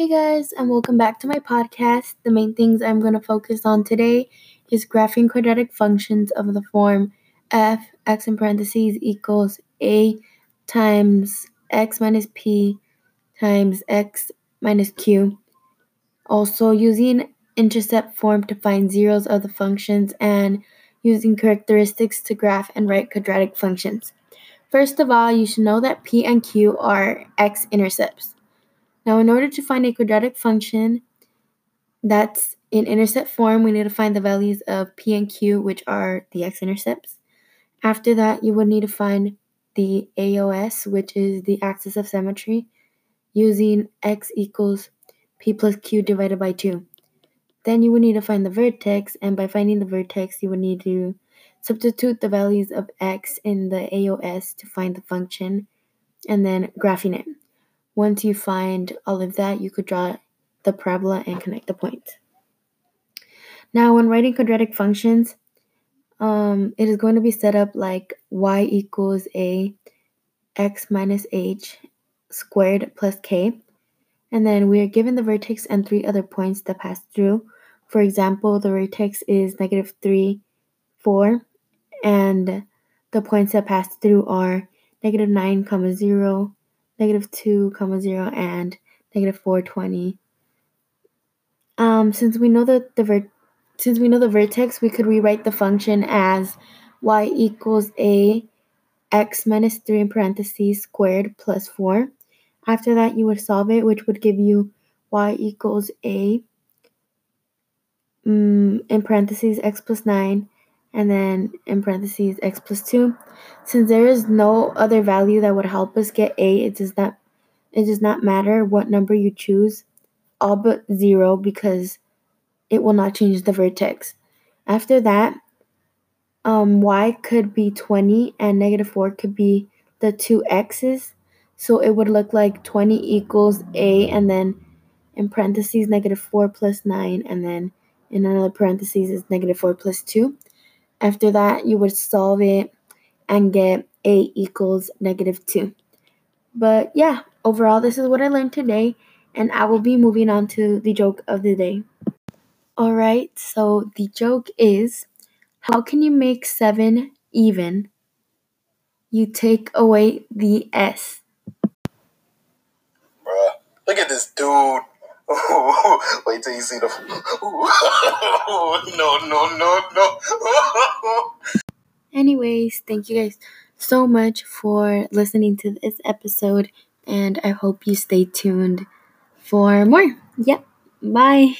Hey guys, and welcome back to my podcast. The main things I'm going to focus on today is graphing quadratic functions of the form f x in parentheses equals a times x minus p times x minus q. Also using intercept form to find zeros of the functions and using characteristics to graph and write quadratic functions. First of all, you should know that p and q are x-intercepts. Now, in order to find a quadratic function that's in intercept form, we need to find the values of p and q, which are the x-intercepts. After that, you would need to find the AOS, which is the axis of symmetry, using x equals p plus q divided by 2. Then you would need to find the vertex, and by finding the vertex, you would need to substitute the values of x in the AOS to find the function, and then graphing it. Once you find all of that, you could draw the parabola and connect the points. Now, when writing quadratic functions, um, it is going to be set up like y equals a x minus h squared plus k. And then we are given the vertex and three other points that pass through. For example, the vertex is negative 3, 4, and the points that pass through are negative 9, comma 0, negative 2, comma 0, and negative 420. Um, since we know that the ver- since we know the vertex, we could rewrite the function as y equals a x minus 3 in parentheses squared plus 4. After that, you would solve it, which would give you y equals a um, in parentheses x plus 9 and then in parentheses x plus 2. Since there is no other value that would help us get a, it does not it does not matter what number you choose, all but 0 because it will not change the vertex. After that, um, y could be 20 and negative 4 could be the two x's. So it would look like 20 equals a and then in parentheses negative 4 plus 9 and then in another parentheses is negative 4 plus 2. After that, you would solve it and get a equals negative 2. But yeah, overall, this is what I learned today, and I will be moving on to the joke of the day. Alright, so the joke is how can you make 7 even? You take away the S. Bruh, look at this dude. Wait till you see the. no, no, no, no. Anyways, thank you guys so much for listening to this episode, and I hope you stay tuned for more. Yep, bye.